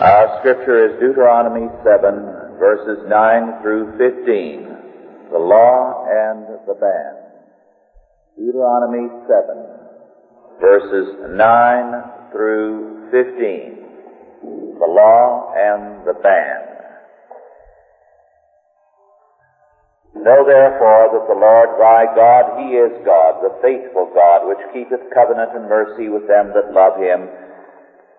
Our scripture is Deuteronomy 7, verses 9 through 15, the law and the ban. Deuteronomy 7, verses 9 through 15, the law and the ban. Know therefore that the Lord thy God, He is God, the faithful God, which keepeth covenant and mercy with them that love Him,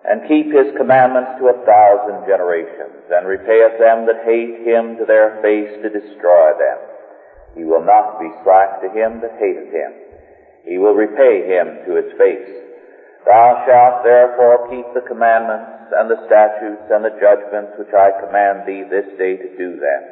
and keep his commandments to a thousand generations, and repayeth them that hate him to their face to destroy them. He will not be slack to him that hateth him. He will repay him to his face. Thou shalt therefore keep the commandments and the statutes and the judgments which I command thee this day to do them.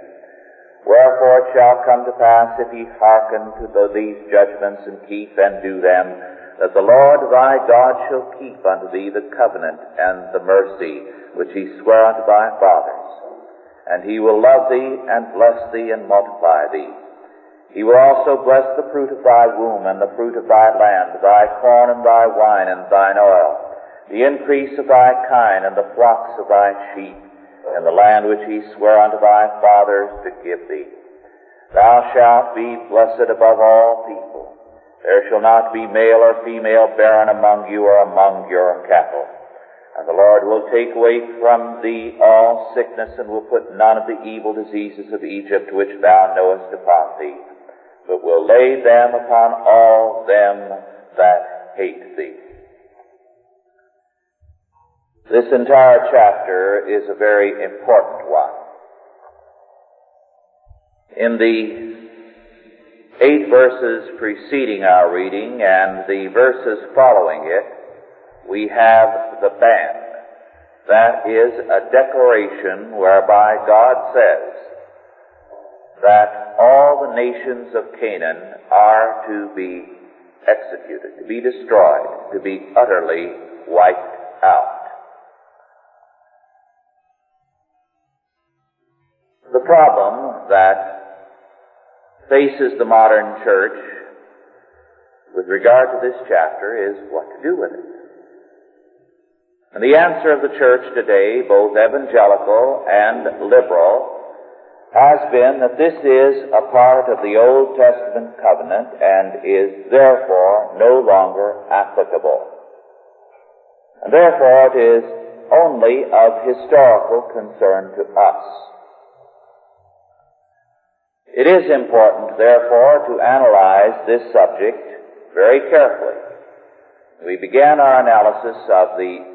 Wherefore it shall come to pass if ye hearken to these judgments and keep and do them, that the Lord thy God shall keep unto thee the covenant and the mercy which he sware unto thy fathers. And he will love thee and bless thee and multiply thee. He will also bless the fruit of thy womb and the fruit of thy land, thy corn and thy wine and thine oil, the increase of thy kine and the flocks of thy sheep, in the land which he sware unto thy fathers to give thee. Thou shalt be blessed above all people. There shall not be male or female barren among you or among your cattle. And the Lord will take away from thee all sickness and will put none of the evil diseases of Egypt which thou knowest upon thee, but will lay them upon all them that hate thee. This entire chapter is a very important one. In the eight verses preceding our reading and the verses following it, we have the ban. That is a declaration whereby God says that all the nations of Canaan are to be executed, to be destroyed, to be utterly wiped out. The problem that faces the modern church with regard to this chapter is what to do with it. And the answer of the church today, both evangelical and liberal, has been that this is a part of the Old Testament covenant and is therefore no longer applicable. And therefore it is only of historical concern to us. It is important, therefore, to analyze this subject very carefully. We began our analysis of the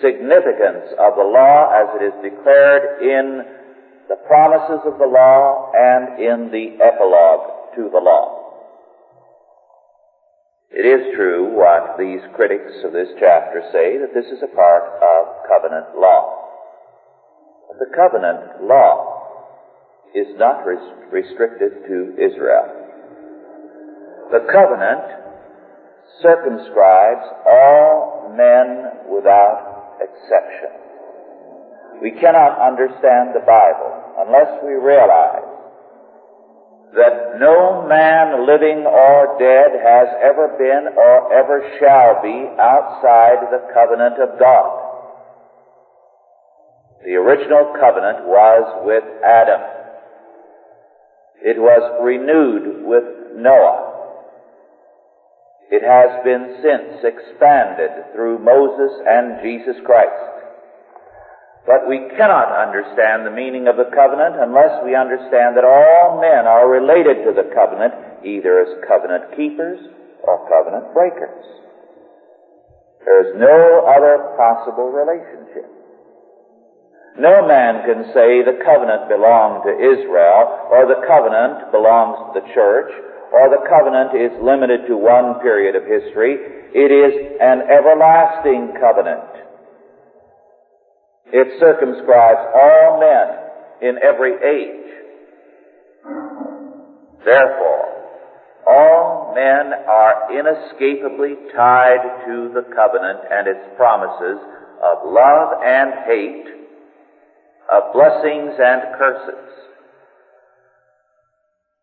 significance of the law as it is declared in the promises of the law and in the epilogue to the law. It is true what these critics of this chapter say that this is a part of covenant law. The covenant law is not res- restricted to Israel. The covenant circumscribes all men without exception. We cannot understand the Bible unless we realize that no man living or dead has ever been or ever shall be outside the covenant of God. The original covenant was with Adam. It was renewed with Noah. It has been since expanded through Moses and Jesus Christ. But we cannot understand the meaning of the covenant unless we understand that all men are related to the covenant, either as covenant keepers or covenant breakers. There is no other possible relationship. No man can say the covenant belonged to Israel, or the covenant belongs to the church, or the covenant is limited to one period of history. It is an everlasting covenant. It circumscribes all men in every age. Therefore, all men are inescapably tied to the covenant and its promises of love and hate, of blessings and curses.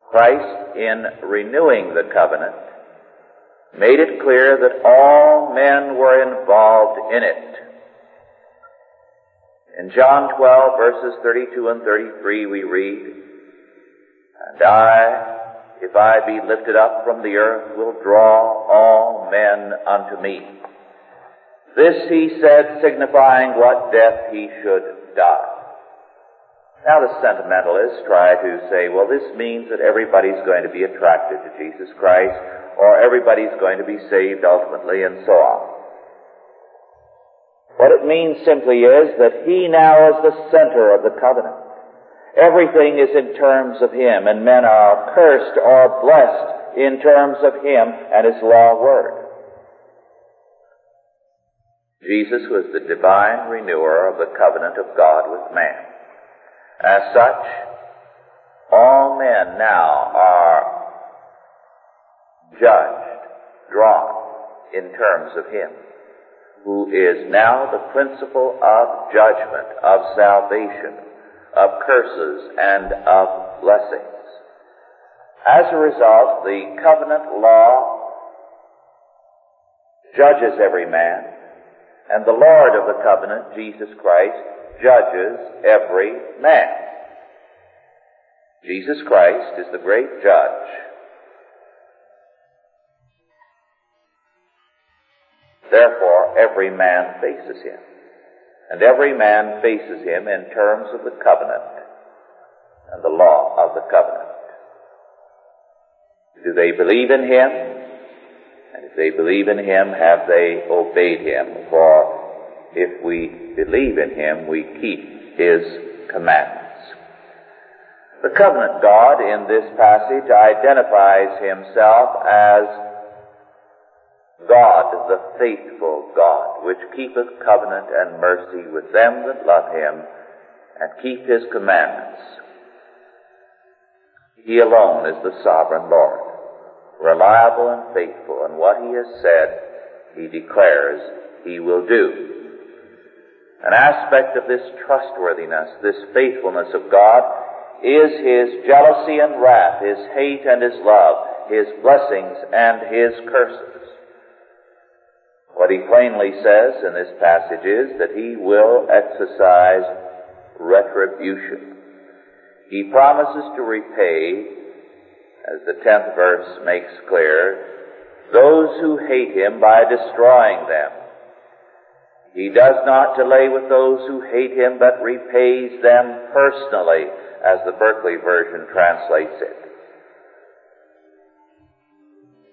Christ, in renewing the covenant, made it clear that all men were involved in it. In John 12 verses 32 and 33 we read, And I, if I be lifted up from the earth, will draw all men unto me. This he said, signifying what death he should die. Now the sentimentalists try to say, well, this means that everybody's going to be attracted to Jesus Christ, or everybody's going to be saved ultimately, and so on. What it means simply is that He now is the center of the covenant. Everything is in terms of Him, and men are cursed or blessed in terms of Him and His law word. Jesus was the divine renewer of the covenant of God with man. As such, all men now are judged, drawn in terms of Him, who is now the principle of judgment, of salvation, of curses, and of blessings. As a result, the covenant law judges every man, and the Lord of the covenant, Jesus Christ, judges every man. Jesus Christ is the great judge. Therefore, every man faces him. And every man faces him in terms of the covenant and the law of the covenant. Do they believe in him? And if they believe in him, have they obeyed him? For if we believe in him, we keep his commandments. The covenant God in this passage identifies himself as God, the faithful God, which keepeth covenant and mercy with them that love him and keep his commandments. He alone is the sovereign Lord, reliable and faithful, and what he has said, he declares he will do. An aspect of this trustworthiness, this faithfulness of God, is his jealousy and wrath, his hate and his love, his blessings and his curses. What he plainly says in this passage is that he will exercise retribution. He promises to repay, as the tenth verse makes clear, those who hate him by destroying them. He does not delay with those who hate him, but repays them personally, as the Berkeley version translates it.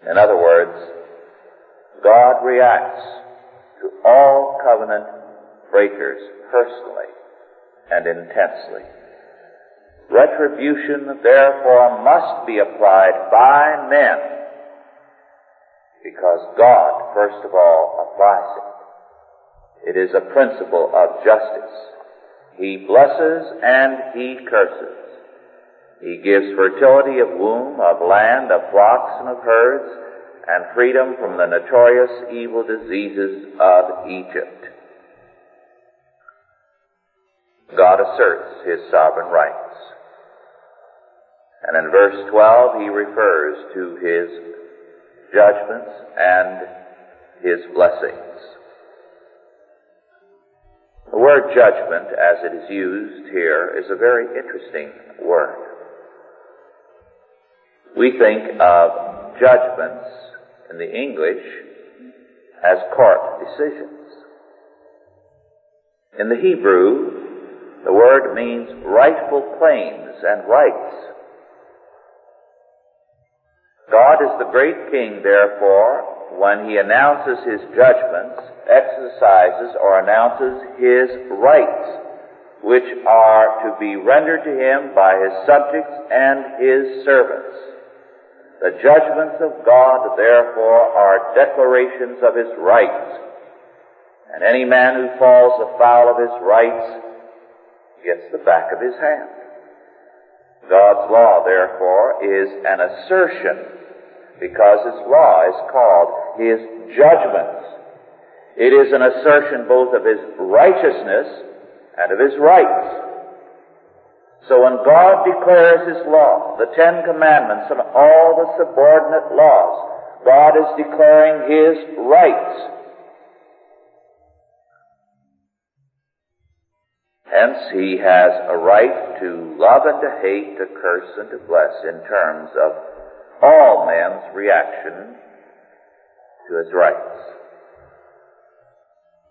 In other words, God reacts to all covenant breakers personally and intensely. Retribution, therefore, must be applied by men because God, first of all, applies it. It is a principle of justice. He blesses and he curses. He gives fertility of womb, of land, of flocks and of herds, and freedom from the notorious evil diseases of Egypt. God asserts his sovereign rights. And in verse 12 he refers to his judgments and his blessings. The word judgment, as it is used here, is a very interesting word. We think of judgments in the English as court decisions. In the Hebrew, the word means rightful claims and rights. God is the great king, therefore, when he announces his judgments, exercises or announces his rights, which are to be rendered to him by his subjects and his servants. The judgments of God, therefore, are declarations of his rights. And any man who falls afoul of his rights gets the back of his hand. God's law, therefore, is an assertion because his law is called his judgments. It is an assertion both of his righteousness and of his rights. So when God declares His law, the Ten Commandments and all the subordinate laws, God is declaring His rights. Hence, he has a right to love and to hate, to curse and to bless in terms of all men's reaction to his rights.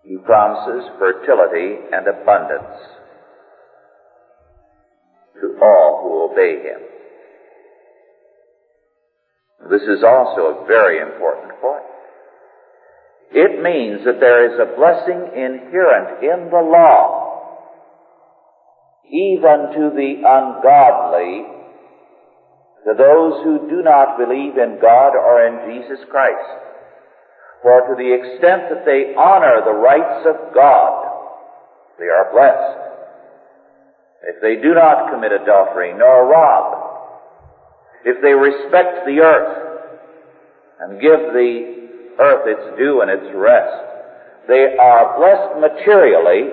He promises fertility and abundance to all who obey him. This is also a very important point. It means that there is a blessing inherent in the law, even to the ungodly, to those who do not believe in God or in Jesus Christ. For to the extent that they honor the rights of God, they are blessed. If they do not commit adultery nor rob, if they respect the earth and give the earth its due and its rest, they are blessed materially,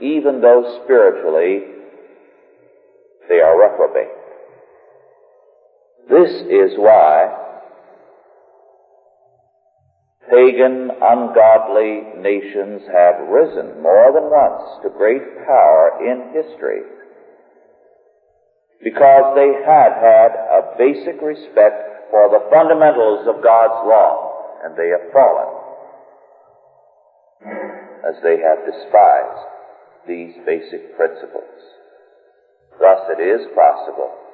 even though spiritually they are reprobate. This is why pagan, ungodly nations have risen more than once to great power in history because they had had a basic respect for the fundamentals of God's law, and they have fallen as they have despised these basic principles. Thus it is possible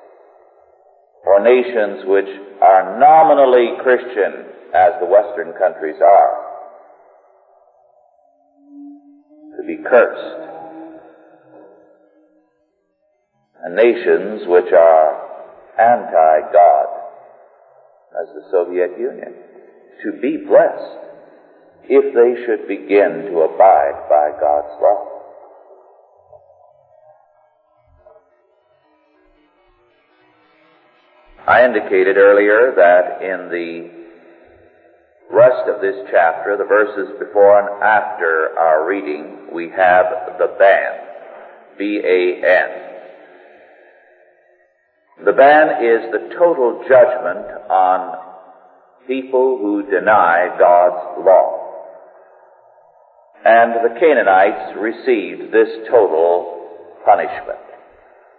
for nations which are nominally Christian, as the Western countries are, to be cursed and nations which are anti-God, as the Soviet Union, to be blessed if they should begin to abide by God's law. I indicated earlier that in the rest of this chapter, the verses before and after our reading, we have the ban. B-A-N. The ban is the total judgment on people who deny God's law. And the Canaanites received this total punishment.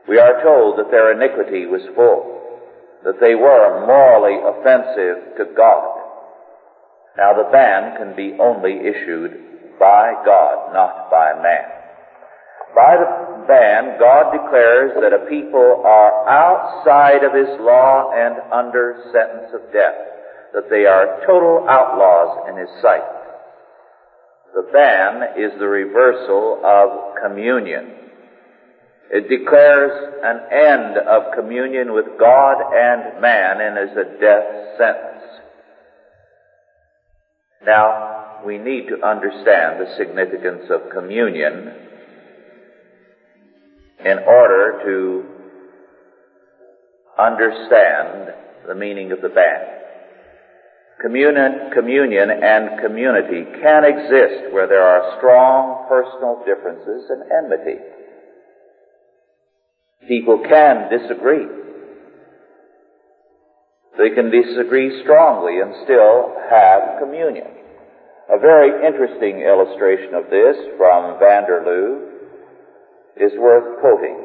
We are told that their iniquity was full, that they were morally offensive to God. Now the ban can be only issued by God, not by man. By the ban, God declares that a people are outside of His law and under sentence of death, that they are total outlaws in His sight. The ban is the reversal of communion. It declares an end of communion with God and man and is a death sentence. Now, we need to understand the significance of communion in order to understand the meaning of the ban. Communion, communion and community can exist where there are strong personal differences and enmity. People can disagree. They can disagree strongly and still have communion. A very interesting illustration of this from Van der Leeuw is worth quoting.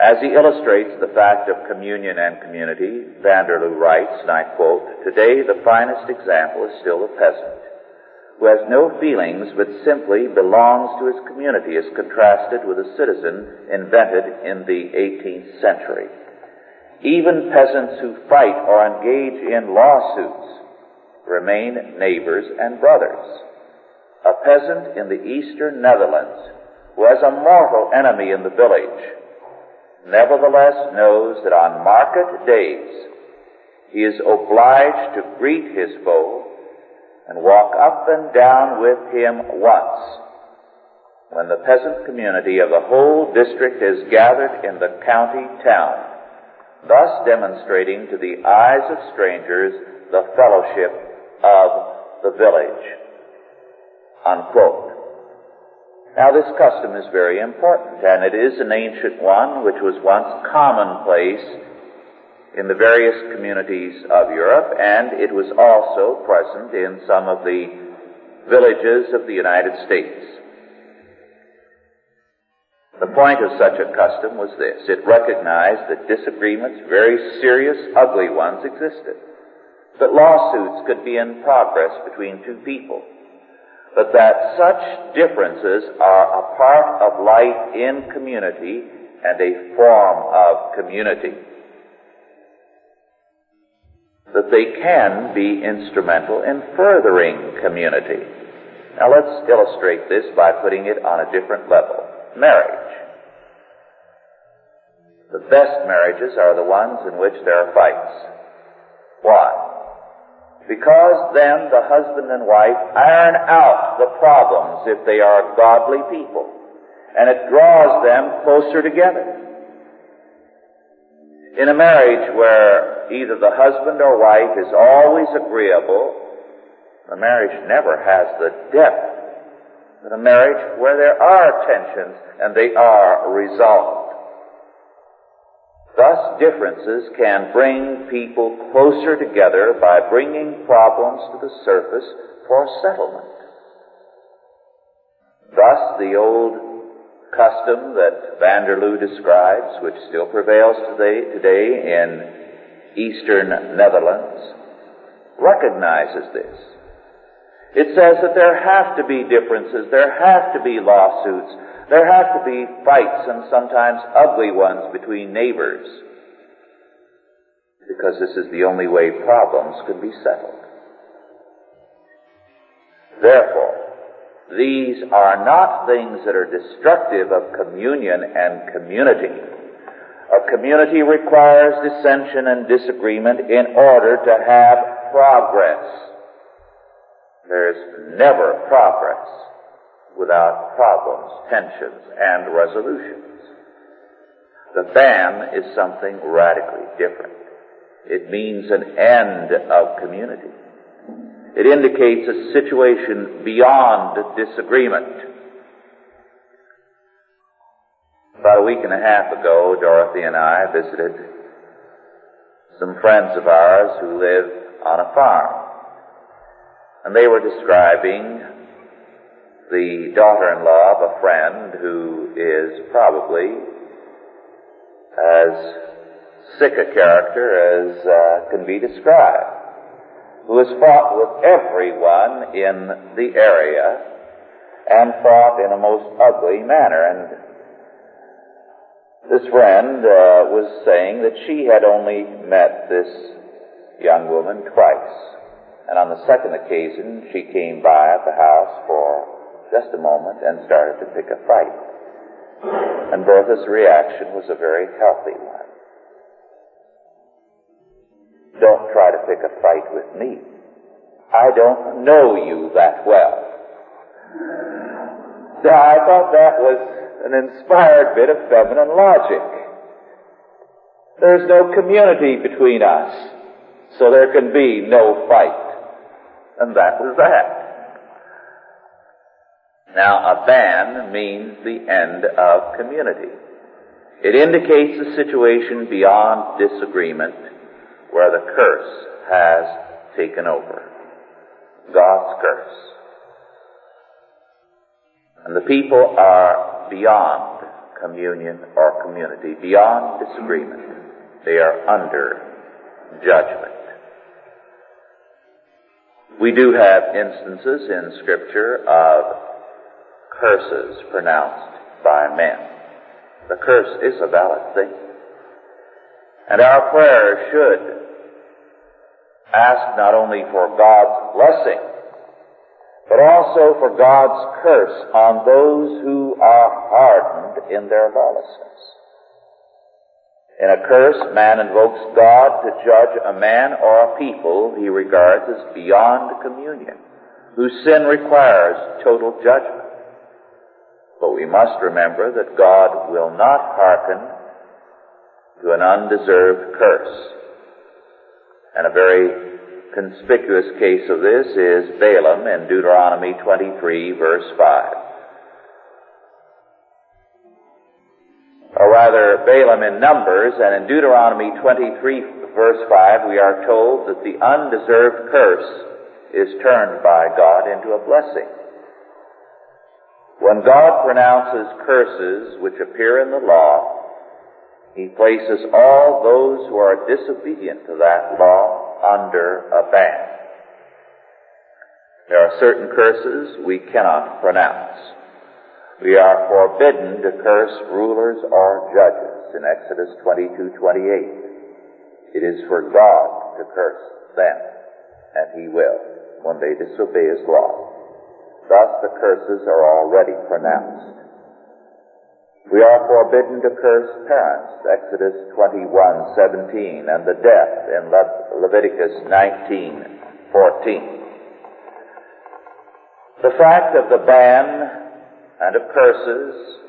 As he illustrates the fact of communion and community, Van der Leeuw writes, and I quote, Today the finest example is still the peasant, who has no feelings but simply belongs to his community as contrasted with a citizen invented in the 18th century. Even peasants who fight or engage in lawsuits remain neighbors and brothers a peasant in the eastern Netherlands who has a mortal enemy in the village, nevertheless knows that on market days he is obliged to greet his foe and walk up and down with him once when the peasant community of the whole district is gathered in the county town, thus demonstrating to the eyes of strangers the fellowship of the village. Unquote. Now this custom is very important, and it is an ancient one which was once commonplace in the various communities of Europe, and it was also present in some of the villages of the United States. The point of such a custom was this. It recognized that disagreements, very serious, ugly ones, existed. That lawsuits could be in progress between two people. But that such differences are a part of life in community and a form of community. That they can be instrumental in furthering community. Now let's illustrate this by putting it on a different level. Marriage. The best marriages are the ones in which there are fights. Why? Because then the husband and wife iron out the problems if they are godly people. And it draws them closer together. In a marriage where either the husband or wife is always agreeable, the marriage never has the depth that a marriage where there are tensions and they are resolved. Thus, differences can bring people closer together by bringing problems to the surface for settlement. Thus, the old custom that Van der Leeuw describes, which still prevails today, today in eastern Netherlands, recognizes this. It says that there have to be differences, there have to be lawsuits, there have to be fights and sometimes ugly ones between neighbors because this is the only way problems can be settled. Therefore, these are not things that are destructive of communion and community. A community requires dissension and disagreement in order to have progress. There's never progress without problems, tensions, and resolutions. The ban is something radically different. It means an end of community. It indicates a situation beyond disagreement. About a week and a half ago, Dorothy and I visited some friends of ours who live on a farm. And they were describing the daughter-in-law of a friend who is probably as sick a character as uh, can be described, who has fought with everyone in the area and fought in a most ugly manner. And this friend uh, was saying that she had only met this young woman twice. And on the second occasion, she came by at the house for just a moment and started to pick a fight. And Bertha's reaction was a very healthy one. Don't try to pick a fight with me. I don't know you that well. I thought that was an inspired bit of feminine logic. There's no community between us, so there can be no fight. And that was that. Now, a ban means the end of community. It indicates a situation beyond disagreement where the curse has taken over. God's curse. And the people are beyond communion or community, beyond disagreement. They are under judgment. We do have instances in Scripture of curses pronounced by men. The curse is a valid thing. And our prayer should ask not only for God's blessing, but also for God's curse on those who are hardened in their lawlessness. In a curse, man invokes God to judge a man or a people he regards as beyond communion, whose sin requires total judgment. But we must remember that God will not hearken to an undeserved curse. And a very conspicuous case of this is Balaam in Deuteronomy 23 verse 5. Or rather, Balaam in Numbers, and in Deuteronomy 23 verse 5 we are told that the undeserved curse is turned by God into a blessing. When God pronounces curses which appear in the law, He places all those who are disobedient to that law under a ban. There are certain curses we cannot pronounce. We are forbidden to curse rulers or judges in Exodus 22:28. It is for God to curse them, and He will when they disobey His law. Thus the curses are already pronounced. We are forbidden to curse parents, Exodus 21:17, and the deaf in Le- Leviticus 19:14. The fact of the ban and of curses,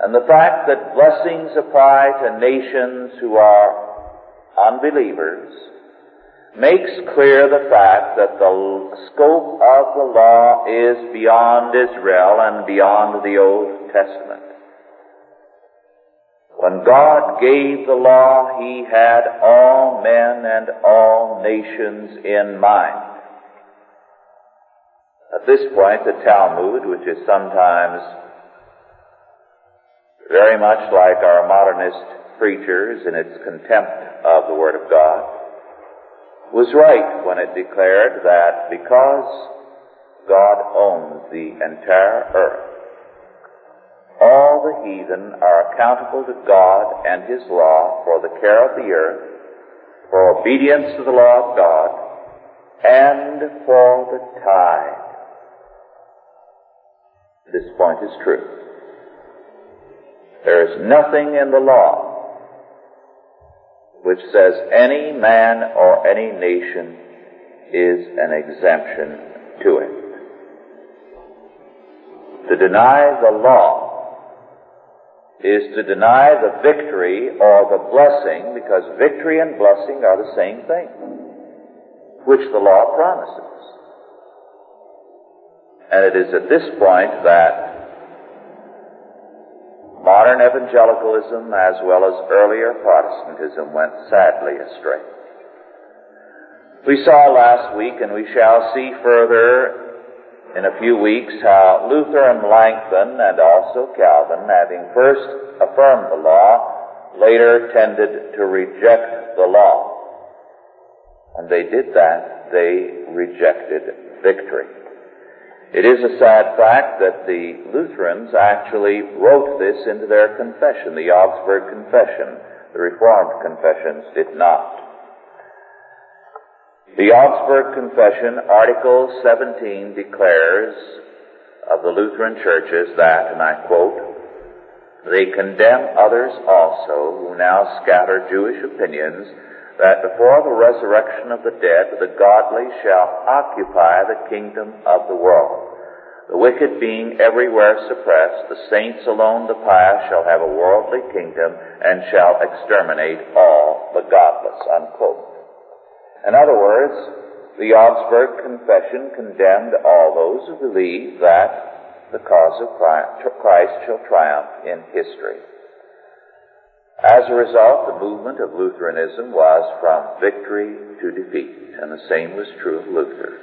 and the fact that blessings apply to nations who are unbelievers, makes clear the fact that the scope of the law is beyond Israel and beyond the Old Testament. When God gave the law, He had all men and all nations in mind. At this point, the Talmud, which is sometimes very much like our modernist preachers in its contempt of the Word of God, was right when it declared that because God owns the entire earth, all the heathen are accountable to God and His law for the care of the earth, for obedience to the law of God, and for the tithe. This point is true. There is nothing in the law which says any man or any nation is an exemption to it. To deny the law is to deny the victory or the blessing, because victory and blessing are the same thing, which the law promises. And it is at this point that modern evangelicalism as well as earlier Protestantism went sadly astray. We saw last week and we shall see further in a few weeks how Luther and Melanchthon and also Calvin, having first affirmed the law, later tended to reject the law. And they did that, they rejected victory. It is a sad fact that the Lutherans actually wrote this into their confession, the Augsburg Confession. The Reformed confessions did not. The Augsburg Confession, Article 17, declares of the Lutheran churches that, and I quote, they condemn others also who now scatter Jewish opinions that before the resurrection of the dead, the godly shall occupy the kingdom of the world. The wicked being everywhere suppressed, the saints alone, the pious, shall have a worldly kingdom and shall exterminate all the godless. Unquote. In other words, the Augsburg Confession condemned all those who believe that the cause of Christ shall triumph in history. As a result, the movement of Lutheranism was from victory to defeat, and the same was true of Luther.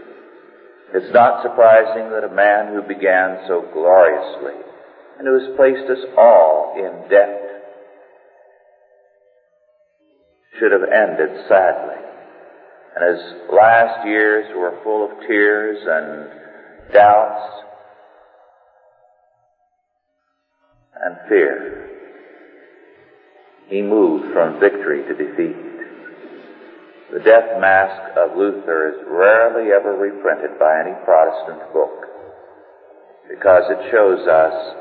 It's not surprising that a man who began so gloriously and who has placed us all in debt should have ended sadly. And his last years were full of tears and doubts and fear he moved from victory to defeat. The death mask of Luther is rarely ever reprinted by any Protestant book because it shows us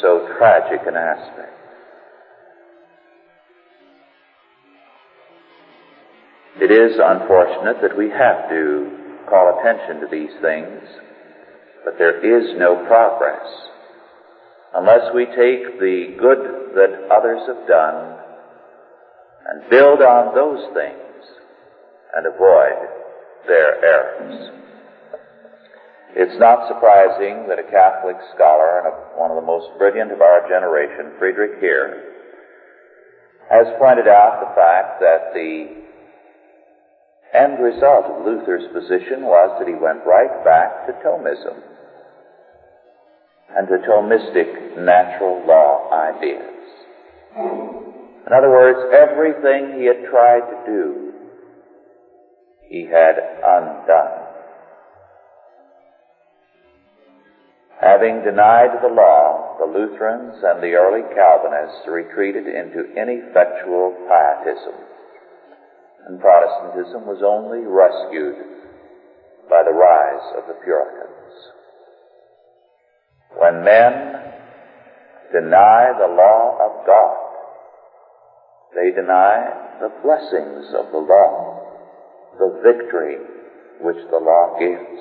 so tragic an aspect. It is unfortunate that we have to call attention to these things, but there is no progress unless we take the good that others have done and build on those things and avoid their errors. It's not surprising that a Catholic scholar and a, one of the most brilliant of our generation, Friedrich Heer, has pointed out the fact that the end result of Luther's position was that he went right back to Thomism. and to Thomistic natural law ideas. In other words, everything he had tried to do, he had undone. Having denied the law, the Lutherans and the early Calvinists retreated into ineffectual pietism, and Protestantism was only rescued by the rise of the Puritans. When men deny the law of God, they deny the blessings of the law, the victory which the law gives.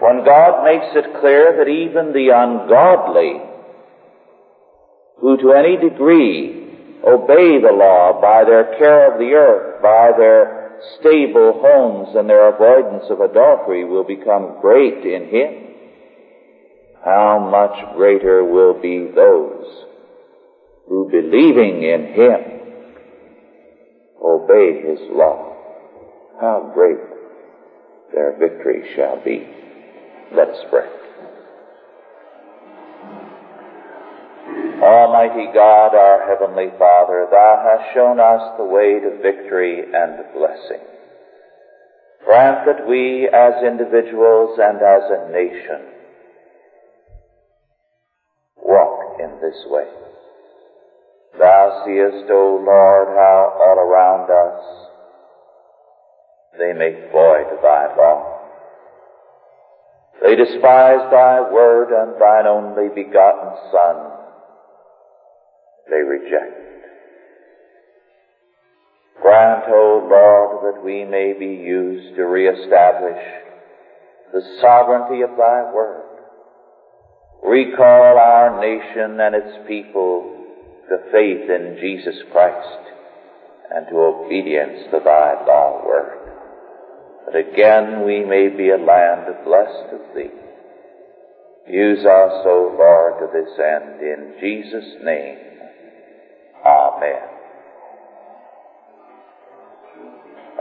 When God makes it clear that even the ungodly, who to any degree obey the law by their care of the earth, by their stable homes and their avoidance of adultery, will become great in Him, how much greater will be those who believing in Him obey His law. How great their victory shall be. Let us pray. Almighty God, our Heavenly Father, Thou hast shown us the way to victory and blessing. Grant that we as individuals and as a nation walk in this way. Thou seest, O Lord, how all around us they make void thy law. They despise thy word and thine only begotten Son. They reject. Grant, O Lord, that we may be used to reestablish the sovereignty of thy word. Recall our nation and its people to faith in Jesus Christ and to obedience to thy law word that again we may be a land blessed of thee. Use us, O Lord, to this end. In Jesus' name,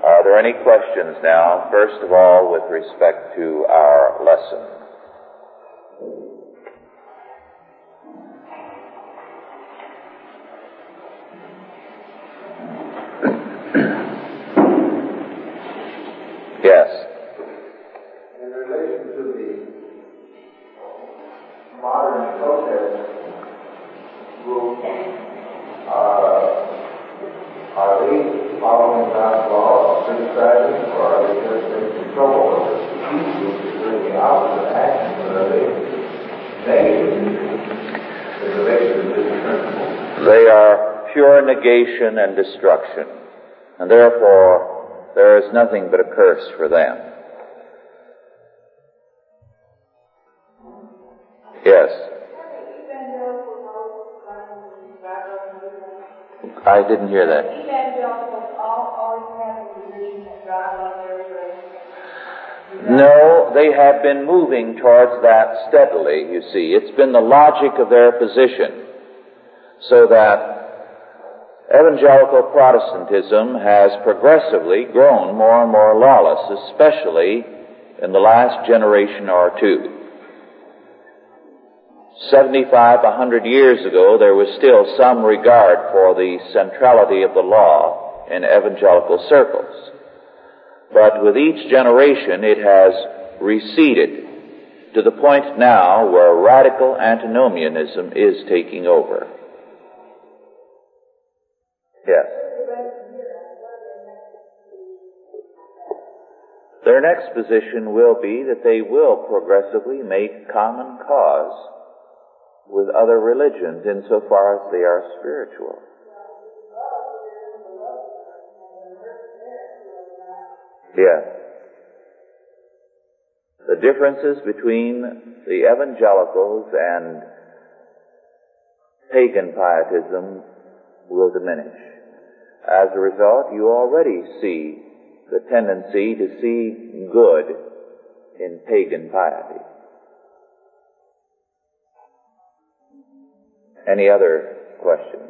Are there any questions now? First of all, with respect to our lesson. And destruction, and therefore there is nothing but a curse for them. Yes. I didn't hear that. No, they have been moving towards that steadily, you see. It's been the logic of their position. So that evangelical Protestantism has progressively grown more and more lawless, especially in the last generation or two. 75, a hundred years ago, there was still some regard for the centrality of the law in evangelical circles. But with each generation, it has receded to the point now where radical antinomianism is taking over. Yes. Their next position will be that they will progressively make common cause with other religions insofar as they are spiritual. Yes. The differences between the evangelicals and pagan pietism will diminish. As a result, you already see the tendency to see good in pagan piety. Any other questions?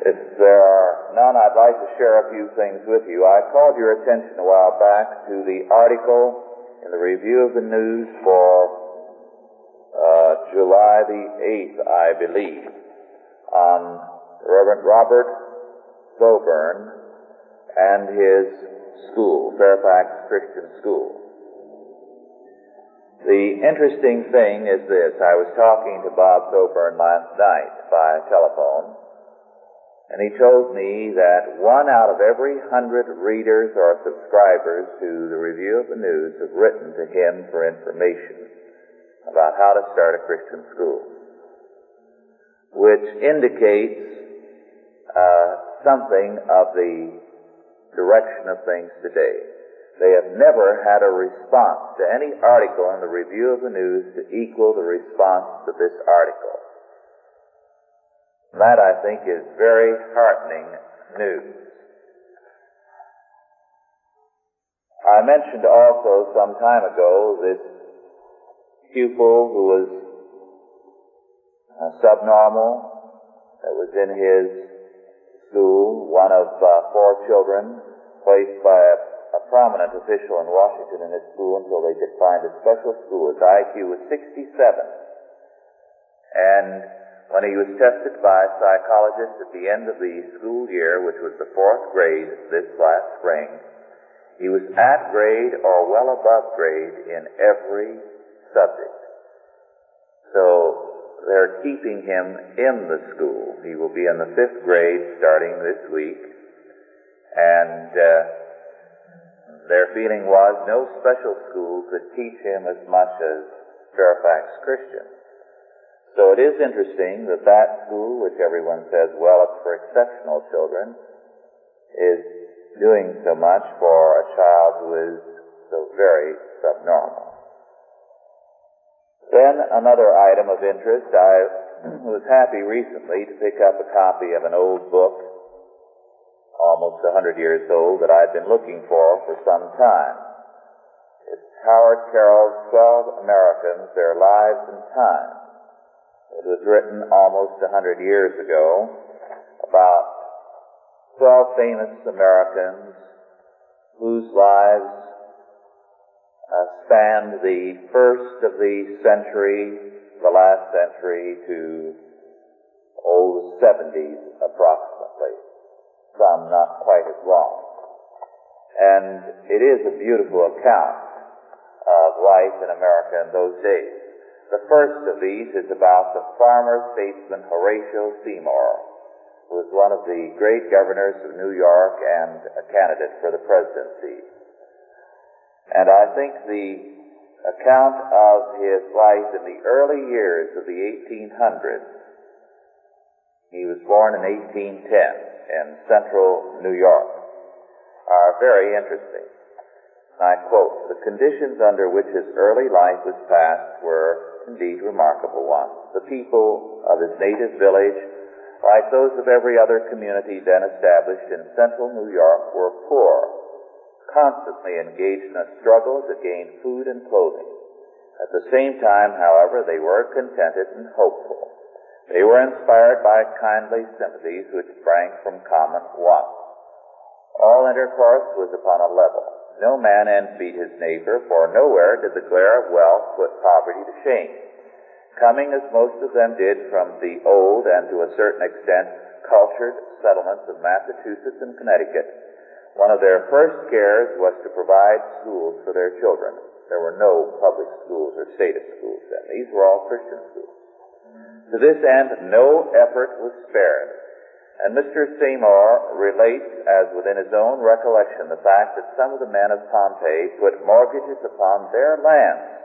If there are none, I'd like to share a few things with you. I called your attention a while back to the article in the Review of the News for July the 8th, I believe, on Reverend Robert Thoburn and his school, Fairfax Christian School. The interesting thing is this. I was talking to Bob Thoburn last night by telephone, and he told me that one out of every hundred readers or subscribers to the Review of the News have written to him for information about how to start a Christian school, which indicates uh, something of the direction of things today. They have never had a response to any article in the Review of the News to equal the response to this article. That, I think, is very heartening news. I mentioned also some time ago this pupil who was uh, subnormal that was in his school, one of uh, four children placed by a a prominent official in Washington in his school until they could find a special school. His IQ was 67. And when he was tested by a psychologist at the end of the school year, which was the fourth grade this last spring, he was at grade or well above grade in every subject. So they're keeping him in the school. He will be in the fifth grade starting this week. And uh, their feeling was no special school could teach him as much as Fairfax Christian. So it is interesting that that school, which everyone says, well, it's for exceptional children, is doing so much for a child who is so very subnormal. Then another item of interest, I was happy recently to pick up a copy of an old book almost a hundred years old that I'd been looking for for some time. It's Howard Carroll's Twelve Americans, Their Lives and Times. It was written almost a hundred years ago about twelve famous Americans whose lives uh, spanned the first of the century, the last century, to oh, the 70s approximately some not quite as long. And it is a beautiful account of life in America in those days. The first of these is about the farmer statesman Horatio Seymour, who was one of the great governors of New York and a candidate for the presidency. And I think the account of his life in the early years of the 1800s, he was born in 1810, in central New York are very interesting. I quote, the conditions under which his early life was passed were indeed remarkable ones. The people of his native village, like those of every other community then established in central New York, were poor, constantly engaged in a struggle to gain food and clothing. At the same time, however, they were contented and hopeful. They were inspired by kindly sympathies which sprang from common wants. All intercourse was upon a level. No man envied his neighbor, for nowhere did the glare of wealth put poverty to shame. Coming as most of them did from the old and to a certain extent cultured settlements of Massachusetts and Connecticut, one of their first cares was to provide schools for their children. There were no public schools or stated schools then. These were all Christian schools. To this end, no effort was spared. And Mr. Seymour relates, as within his own recollection, the fact that some of the men of Pompey put mortgages upon their lands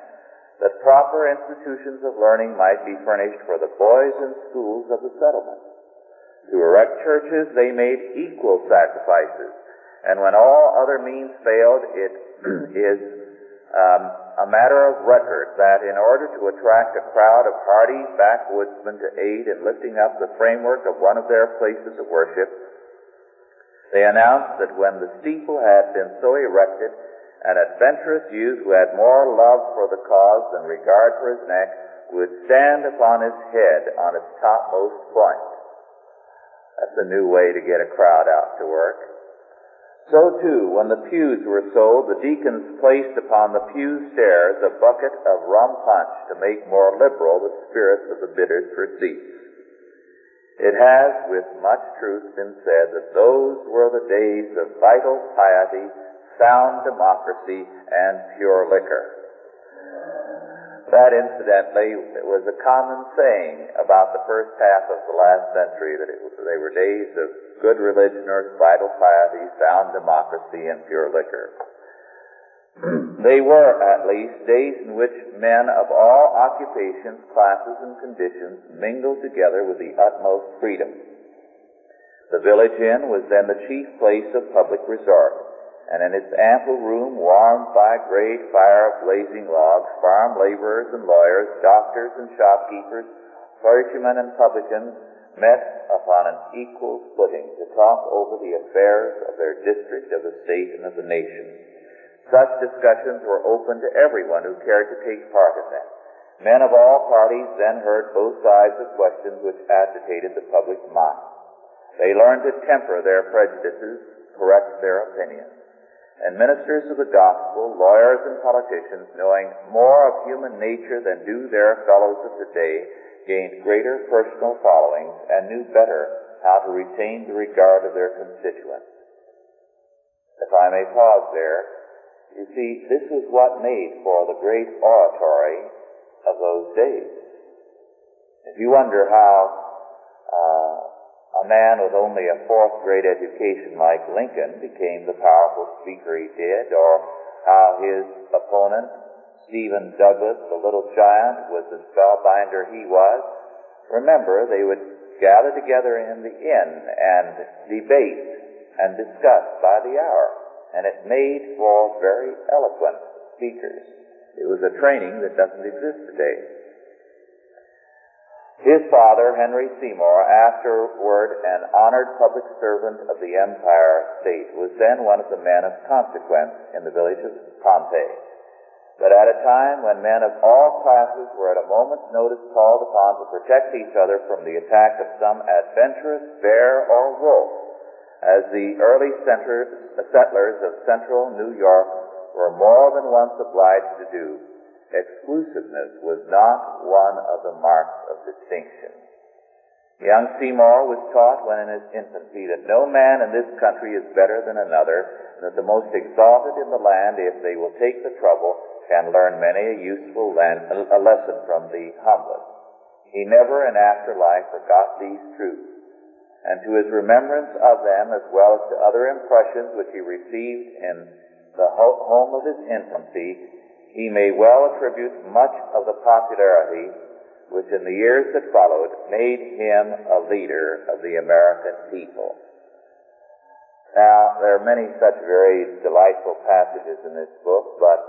that proper institutions of learning might be furnished for the boys and schools of the settlement. To erect churches, they made equal sacrifices. And when all other means failed, it is um, a matter of record that in order to attract a crowd of hardy backwoodsmen to aid in lifting up the framework of one of their places of worship, they announced that when the steeple had been so erected, an adventurous youth who had more love for the cause than regard for his neck would stand upon his head on its topmost point. That's a new way to get a crowd out to work. So too, when the pews were sold, the deacons placed upon the pew stairs a bucket of rum punch to make more liberal the spirits of the bidders for seats. It has, with much truth, been said that those were the days of vital piety, sound democracy, and pure liquor. That, incidentally, was a common saying about the first half of the last century, that it, they were days of good religion or vital piety, sound democracy, and pure liquor. they were, at least, days in which men of all occupations, classes, and conditions mingled together with the utmost freedom. The village inn was then the chief place of public resort and in its ample room, warmed by a great fire of blazing logs, farm laborers and lawyers, doctors and shopkeepers, clergymen and publicans met upon an equal footing to talk over the affairs of their district, of the state, and of the nation. Such discussions were open to everyone who cared to take part in them. Men of all parties then heard both sides of questions which agitated the public mind. They learned to temper their prejudices, correct their opinions and ministers of the gospel, lawyers and politicians, knowing more of human nature than do their fellows of today, gained greater personal followings and knew better how to retain the regard of their constituents. If I may pause there, you see, this is what made for the great oratory of those days. If you wonder how uh, a man with only a fourth grade education like Lincoln became the powerful speaker he did, or how his opponent, Stephen Douglas, the little giant, was the spellbinder he was. Remember, they would gather together in the inn and debate and discuss by the hour, and it made for very eloquent speakers. It was a training that doesn't exist today. His father, Henry Seymour, afterward an honored public servant of the Empire State, was then one of the men of consequence in the village of Pompey. But at a time when men of all classes were at a moment's notice called upon to protect each other from the attack of some adventurous bear or wolf, as the early settlers of central New York were more than once obliged to do, exclusiveness was not one of the marks of distinction. Young Seymour was taught when in his infancy that no man in this country is better than another, and that the most exalted in the land, if they will take the trouble, can learn many a useful a lesson from the humblest. He never in after life forgot these truths, and to his remembrance of them, as well as to other impressions which he received in the home of his infancy, he may well attribute much of the popularity which in the years that followed made him a leader of the American people. Now, there are many such very delightful passages in this book, but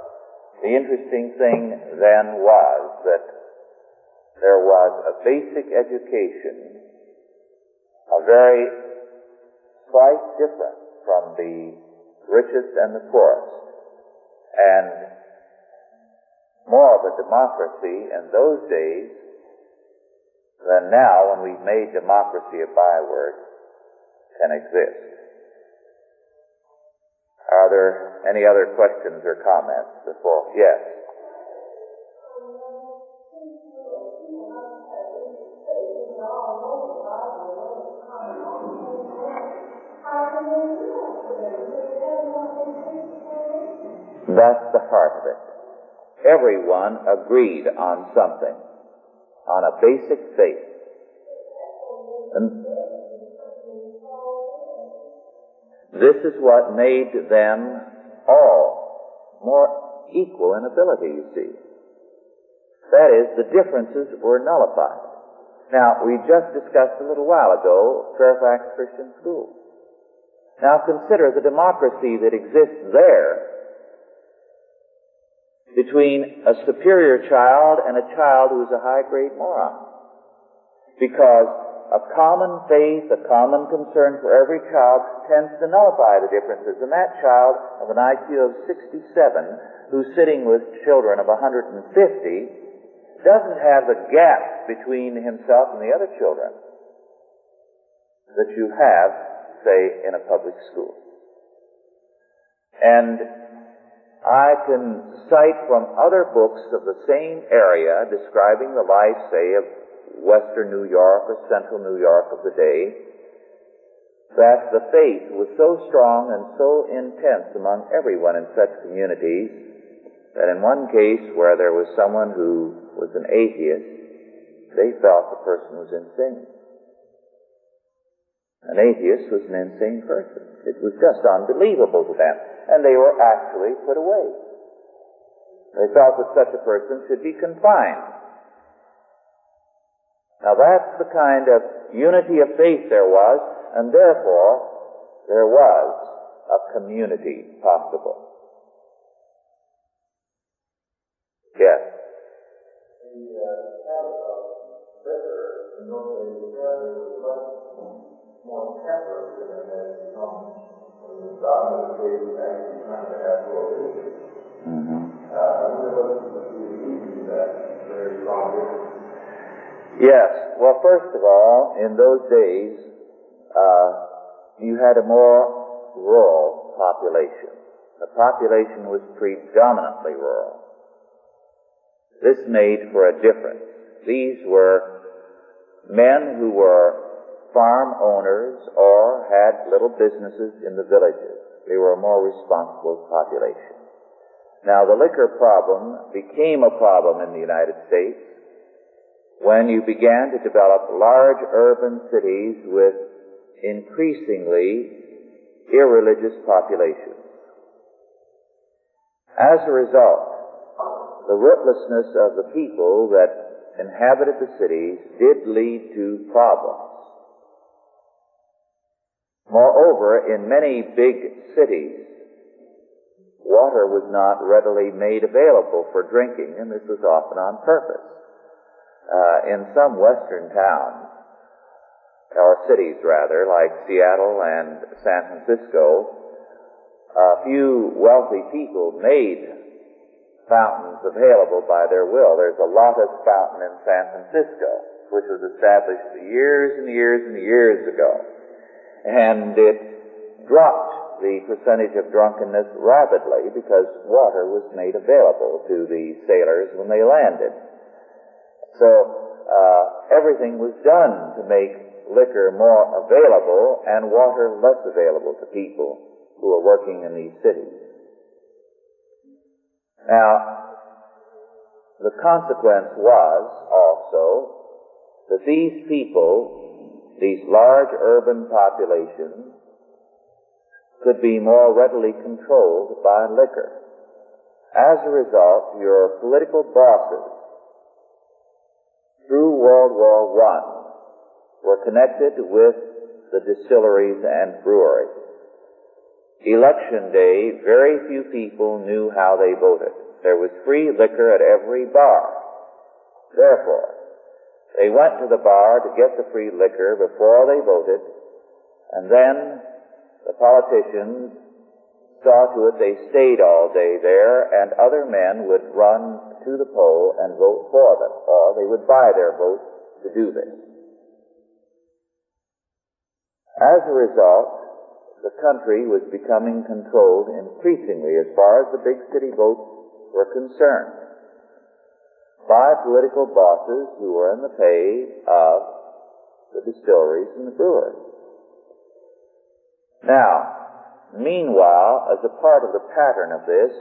the interesting thing then was that there was a basic education, a very slight difference from the richest and the poorest. And more of a democracy in those days than now when we've made democracy a byword can exist. Are there any other questions or comments before? Yes. That's the heart of it everyone agreed on something, on a basic faith. And this is what made them all more equal in ability, you see. That is, the differences were nullified. Now, we just discussed a little while ago Fairfax Christian School. Now consider the democracy that exists there between a superior child and a child who is a high grade moron. Because a common faith, a common concern for every child tends to nullify the differences. And that child of an IQ of 67 who's sitting with children of 150 doesn't have the gap between himself and the other children. that you have, say, in a public school. And I can cite from other books of the same area describing the life, say, of western New York or central New York of the day, that the faith was so strong and so intense among everyone in such communities that in one case where there was someone who was an atheist, they felt the person was insane. An atheist was an insane person. It was just unbelievable to them. And they were actually put away. They felt that such a person should be confined. Now that's the kind of unity of faith there was, and therefore there was a community possible. Yes. The uh, more temperate than it has become. When the dominant faith is actually trying to have. Mm-hmm. Uh, I wonder what you that very strong difference. Yes. Well, first of all, in those days, uh, you had a more rural population. The population was predominantly rural. This made for a difference. These were men who were farm owners or had little businesses in the villages. They were a more responsible population. Now, the liquor problem became a problem in the United States when you began to develop large urban cities with increasingly irreligious populations. As a result, the rootlessness of the people that inhabited the cities did lead to problems. Moreover, in many big cities, water was not readily made available for drinking, and this was often on purpose. Uh, in some western towns, or cities rather, like Seattle and San Francisco, a few wealthy people made fountains available by their will. There's a Lotta's fountain in San Francisco, which was established years and years and years ago. And it dropped the percentage of drunkenness rapidly because water was made available to the sailors when they landed. So, uh, everything was done to make liquor more available and water less available to people who are working in these cities. Now, the consequence was also that these people, these large urban populations, could be more readily controlled by liquor. As a result, your political bosses through World War I were connected with the distilleries and breweries. Election day, very few people knew how they voted. There was free liquor at every bar. Therefore, they went to the bar to get the free liquor before they voted, and then the politicians saw to it they stayed all day there, and other men would run to the poll and vote for them, or they would buy their votes to do this. As a result, the country was becoming controlled increasingly as far as the big city votes were concerned by political bosses who were in the pay of the distilleries and the breweries. Now, meanwhile, as a part of the pattern of this,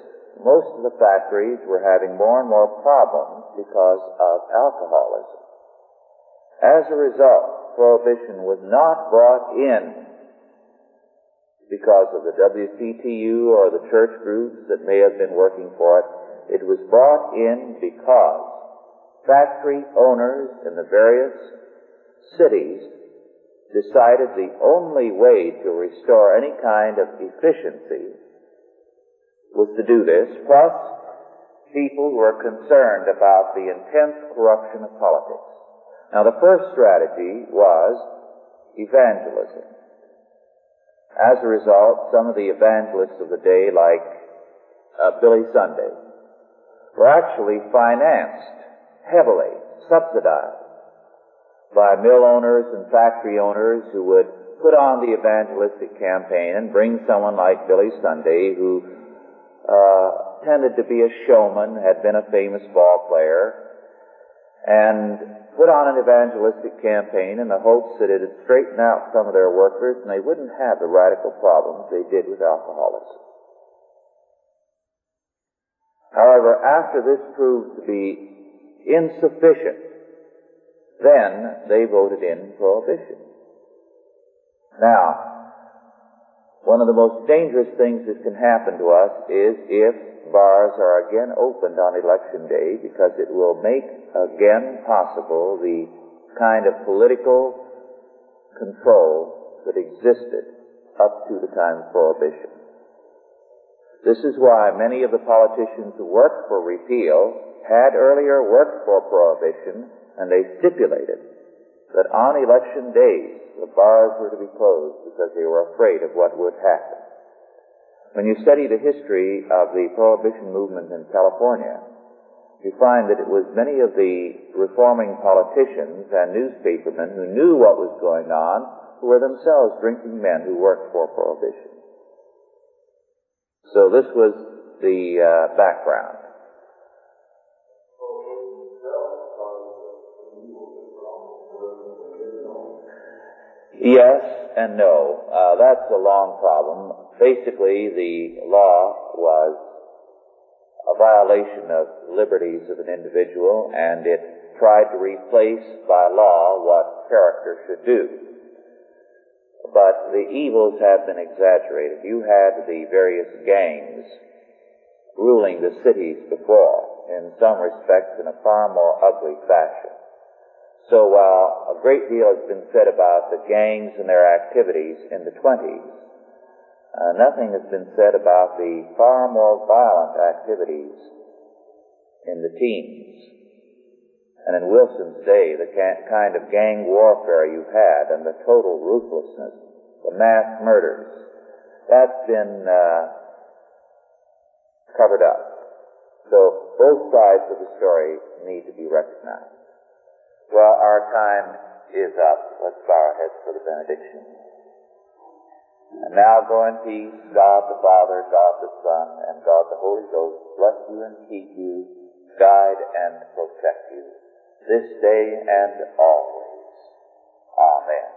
most of the factories were having more and more problems because of alcoholism. As a result, prohibition was not brought in because of the WCTU or the church groups that may have been working for it. It was brought in because factory owners in the various cities decided the only way to restore any kind of efficiency was to do this, plus people were concerned about the intense corruption of politics. Now the first strategy was evangelism. As a result, some of the evangelists of the day, like uh, Billy Sunday, were actually financed heavily, subsidized by mill owners and factory owners who would put on the evangelistic campaign and bring someone like Billy Sunday who uh, tended to be a showman, had been a famous ball player, and put on an evangelistic campaign in the hopes that it would straighten out some of their workers and they wouldn't have the radical problems they did with alcoholism. However, after this proved to be insufficient, then they voted in prohibition. Now, one of the most dangerous things that can happen to us is if bars are again opened on election day because it will make again possible the kind of political control that existed up to the time of Prohibition. This is why many of the politicians who worked for repeal had earlier worked for Prohibition and they stipulated that on election days the bars were to be closed because they were afraid of what would happen. When you study the history of the Prohibition movement in California, you find that it was many of the reforming politicians and newspapermen who knew what was going on who were themselves drinking men who worked for Prohibition. So this was the uh, background. Yes and no. Uh, that's a long problem. Basically, the law was a violation of liberties of an individual, and it tried to replace by law what character should do. But the evils have been exaggerated. You had the various gangs ruling the cities before, in some respects in a far more ugly fashion. So while a great deal has been said about the gangs and their activities in the 20s, uh, nothing has been said about the far more violent activities in the teens. And in Wilson's day, the kind of gang warfare you had and the total ruthlessness, the mass murders, that's been uh, covered up. So both sides of the story need to be recognized. Well, our time is up. Let's bow our heads for the benediction. And now go in peace. God the Father, God the Son, and God the Holy Ghost bless you and keep you, guide and protect you this day and always. Amen.